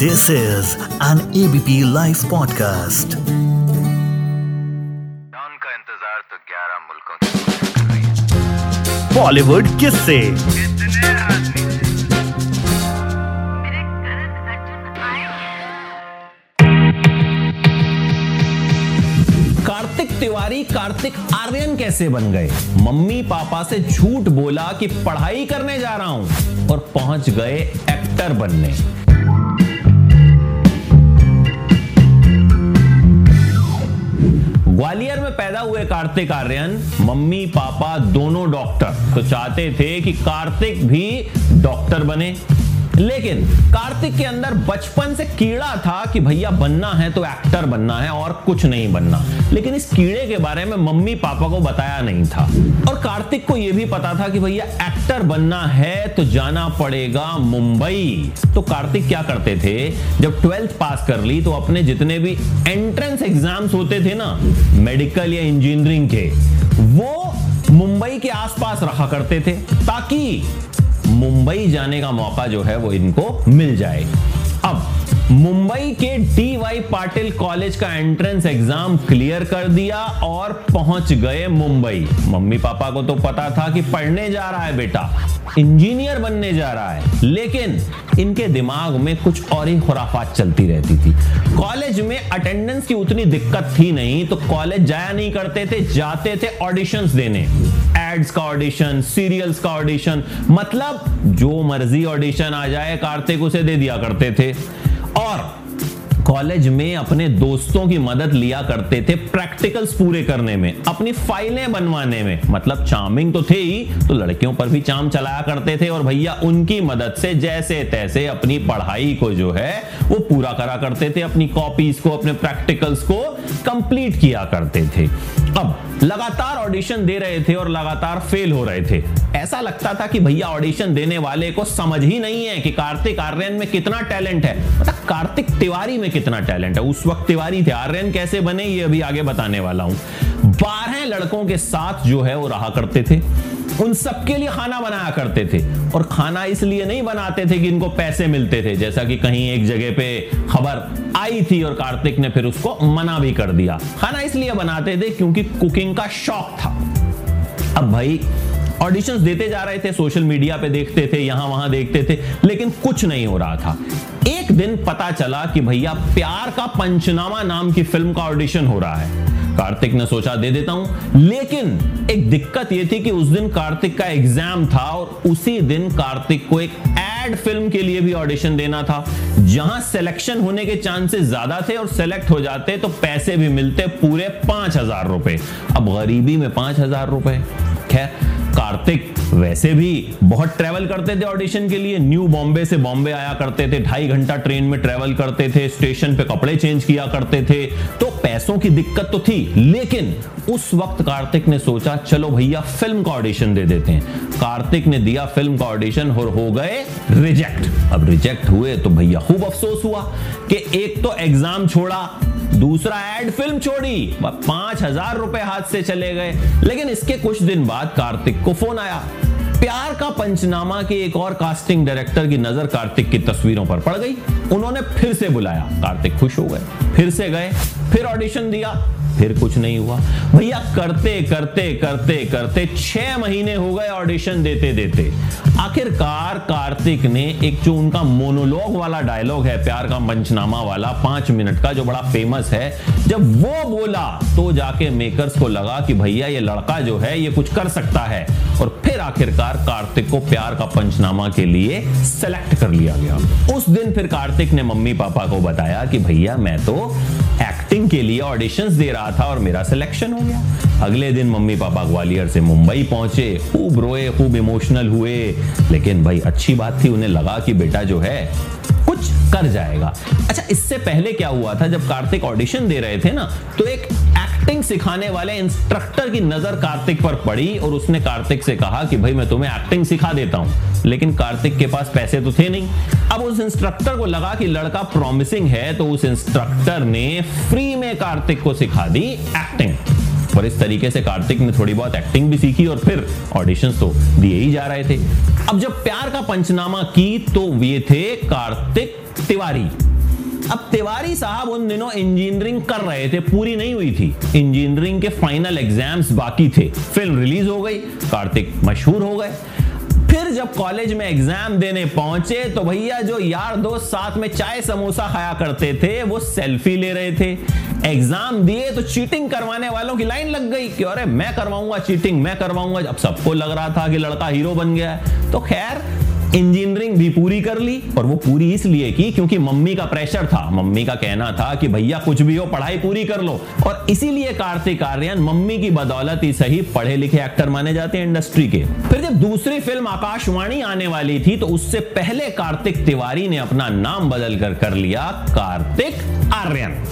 This is an ABP Life podcast. Don का इंतज़ार तो 11 मुल्कों की पुलिस कर रही Bollywood किससे कितने आदमी कार्तिक तिवारी कार्तिक आर्यन कैसे बन गए? मम्मी पापा से झूठ बोला कि पढ़ाई करने जा रहा हूँ और पहुँच गए एक्टर बनने। ग्वालियर में पैदा हुए कार्तिक आर्यन, मम्मी, पापा, दोनों डॉक्टर। तो चाहते थे कि कार्तिक भी डॉक्टर बने। लेकिन कार्तिक के अंदर बचपन से कीड़ा था कि भैया बनना है तो एक्टर बनना है और कुछ नहीं बनना। लेकिन इस कीड़े के बारे में मम्मी पापा को बताया नहीं था। और कार्तिक को यह भी पता था कि भैया एक्टर बनना है तो जाना पड़ेगा मुंबई। तो कार्तिक क्या करते थे? जब ट्वेल्थ पास कर ली तो अपने जितने भी एंट्रेंस एग्ज़ाम्स होते थे ना, मेडिकल या इंजीनियरिंग के, वो मुंबई के आसपास रखा करते थे ताकि मुंबई जाने का मौका जो है वो इनको मिल जाए। अब मुंबई के डी वाई पाटिल कॉलेज का एंट्रेंस एग्ज़ाम क्लियर कर दिया और पहुँच गए मुंबई। मम्मी पापा को तो पता था कि पढ़ने जा रहा है बेटा इंजीनियर बनने जा रहा है, लेकिन इनके दिमाग में कुछ और ही खुराफात चलती रहती थी। कॉलेज में अटेंडेंस की उतनी दिक्कत थी नहीं तो कॉलेज जाया नहीं करते थे, जाते थे ऑडिशंस देने। एड्स का ऑडिशन सीरियल्स का ऑडिशन मतलब जो मर्ज़ी ऑडिशन आ जाए, कार्तिक उसे दे दिया करते थे। और कॉलेज में अपने दोस्तों की मदद लिया करते थे प्रैक्टिकल्स पूरे करने में, अपनी फाइलें बनवाने में। मतलब चार्मिंग तो थे ही तो लड़कियों पर भी चाम चलाया करते थे और भैया उनकी मदद से जैसे तैसे अपनी पढ़ाई को जो है, वो पूरा करा करते थे, अपनी कॉपीज को, अपने प्रैक्टिकल्स को कंप्लीट किया करते थे। अब लगातार ऑडिशन दे रहे थे और लगातार फेल हो रहे थे। ऐसा लगता था कि भैया ऑडिशन देने वाले को समझ ही नहीं है कि कार्तिक आर्यन में कितना टैलेंट है। मतलब कार्तिक तिवारी में कितना टैलेंट है? उस वक्त तिवारी थे। आर्यन कैसे बने, ये अभी आगे बताने वाला हूँ। बारह लड़कों के साथ जो है वो रहा करते थे। उन सबके लिए खाना बनाया करते थे। और खाना इसलिए नहीं बनाते थे कि इनको पैसे मिलते थे। जैसा कि कहीं एक जगह पे खबर आई थी और कार्तिक ने फिर उसको मना भी कर दिया। खाना इसलिए बनाते थे क्योंकि कुकिंग का शौक था। अब भाई ऑडिशंस देते जा रहे थे सोशल मीडिया पे देखते थे, यहाँ वहाँ देखते थे, लेकिन कुछ नहीं हो रहा था। एक दिन पता चला कि भैया प्यार का पंचनामा नाम की फ़िल्म का ऑडिशन हो रहा है। कार्तिक ने सोचा, दे देता हूँ। लेकिन एक दिक्कत यह थी कि उस दिन कार्तिक का एग्ज़ाम था और उसी दिन कार्तिक को एक एड फ़िल्म के लिए भी ऑडिशन देना था। जहाँ सिलेक्शन होने के चांसेस ज़्यादा थे और सेलेक्ट हो जाते तो पैसे भी मिलते पूरे पाँच हज़ार रुपए। अब गरीबी में पाँच हज़ार रुपए। खैर कार्तिक वैसे भी बहुत ट्रेवल करते थे ऑडिशन के लिए। न्यू बॉम्बे से बॉम्बे आया करते थे, ढाई घंटा ट्रेन में ट्रेवल करते थे स्टेशन पे कपड़े चेंज किया करते थे। तो पैसों की दिक्कत तो थी, लेकिन उस वक्त कार्तिक ने सोचा, चलो भैया फ़िल्म का ऑडिशन दे देते हैं। कार्तिक ने दिया फ़िल्म का ऑडिशन और हो गए रिजेक्ट अब रिजेक्ट हुए तो भैया खूब अफसोस हुआ कि एक तो एग्ज़ाम छोड़ा दूसरा एड फ़िल्म छोड़ी। पाँच हज़ार रुपए हाथ से चले गए। लेकिन इसके कुछ दिन बाद कार्तिक को फ़ोन आया। प्यार का पंचनामा के एक और कास्टिंग डायरेक्टर की नज़र कार्तिक की तस्वीरों पर पड़ गई। उन्होंने फिर से बुलाया। कार्तिक खुश हो गए। फिर से गए। फिर ऑडिशन दिया। फिर कुछ नहीं हुआ। भैया, करते करते करते करते छह महीने हो गए ऑडिशन देते देते। आखिरकार कार्तिक ने एक जो उनका मोनोलॉग वाला डायलॉग है, प्यार का पंचनामा वाला, पाँच मिनट का जो बड़ा फ़ेमस है, जब वो बोला तो जाके मेकर्स को लगा कि भैया, ये लड़का जो है, ये कुछ कर सकता है। और फिर आखिरकार कार्तिक को प्यार का पंचनामा के लिए सेलेक्ट कर लिया गया। उस दिन फिर कार्तिक ने मम्मी पापा को बताया कि भैया, मैं तो एक्टिंग के लिए ऑडिशंस दे रहा था और मेरा सिलेक्शन हो गया। अगले दिन मम्मी पापा ग्वालियर से मुंबई पहुँचे, खूब रोए, खूब इमोशनल हुए। लेकिन भाई, अच्छी बात थी, उन्हें लगा कि बेटा जो है, कुछ कर जाएगा। अच्छा इससे पहले क्या हुआ था? जब कार्तिक ऑडिशन दे रहे थे ना तो एक एक्टिंग सिखाने वाले इंस्ट्रक्टर की नज़र कार्तिक पर पड़ी और उसने कार्तिक से कहा कि भाई मैं तुम्हें एक्टिंग सिखा देता हूँ। लेकिन कार्तिक के पास पैसे तो थे नहीं। अब उस इंस्ट्रक्टर को लगा कि लड़का प्रॉमिसिंग है तो उस इंस्ट्रक्टर ने फ्री में कार्तिक को सिखा दी एक्टिंग और इस तरीके से कार्तिक ने थोड़ी बहुत एक्टिंग भी सीखी और फिर ऑडिशंस तो दिए ही जा रहे थे। अब जब प्यार का पंचनामा की तो ये थे कार्तिक तिवारी। अब तिवारी साहब उन दिनों इंजीनियरिंग कर रहे थे, पूरी नहीं हुई थी। इंजीनियरिंग के फाइनल एग्ज़ाम्स बाकी थे। फ़िल्म रिलीज़ हो गई, कार्तिक मशहूर हो गए। फिर जब कॉलेज में एग्ज़ाम देने पहुँचे तो भैया जो यार दोस्त साथ में चाय समोसा खाया करते थे, वो सेल्फी ले रहे थे। एग्ज़ाम दिए तो चीटिंग करवाने वालों की लाइन लग गई कि अरे, मैं करवाऊँगा चीटिंग मैं करवाऊँगा। अब सबको लग रहा था कि लड़का हीरो बन गया है। तो खैर इंजीनियरिंग भी पूरी कर ली और वो पूरी इसलिए की क्योंकि मम्मी का प्रेशर था। मम्मी का कहना था कि भैया कुछ भी हो, पढ़ाई पूरी कर लो। और इसीलिए कार्तिक आर्यन मम्मी की बदौलत ही सही पढ़े लिखे एक्टर माने जाते हैं इंडस्ट्री के। फिर जब दूसरी फ़िल्म आकाशवाणी आने वाली थी तो उससे पहले कार्तिक तिवारी ने अपना नाम बदल कर कर लिया कार्तिक आर्यन।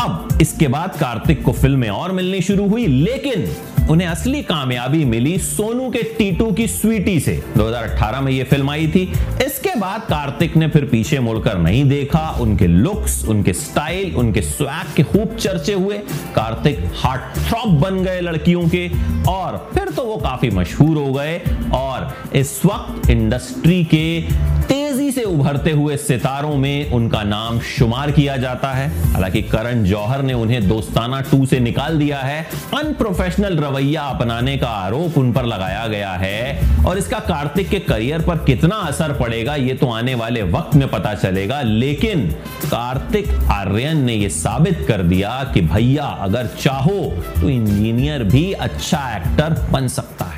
अब इसके बाद कार्तिक को फ़िल्में और मिलनी शुरू हुई, लेकिन उन्हें असली कामयाबी मिली सोनू के टीटू की स्वीटी से। 2018 में यह फ़िल्म आई थी। इसके बाद कार्तिक ने फिर पीछे मुड़कर नहीं देखा। उनके लुक्स उनके स्टाइल उनके स्वैग के खूब चर्चे हुए। कार्तिक हार्ट थ्रॉप बन गए लड़कियों के और फिर तो वो काफ़ी मशहूर हो गए। और इस वक्त इंडस्ट्री के तेज़ी से उभरते हुए सितारों में उनका नाम शुमार किया जाता है। हालाँकि करण जौहर ने उन्हें दोस्ताना टू से निकाल दिया है। अनप्रोफेशनल रवैया अपनाने का आरोप उन पर लगाया गया है। और इसका कार्तिक के करियर पर कितना असर पड़ेगा, ये तो आने वाले वक्त में पता चलेगा। लेकिन कार्तिक आर्यन ने यह साबित कर दिया कि भैया, अगर चाहो तो इंजीनियर भी अच्छा एक्टर बन सकता है।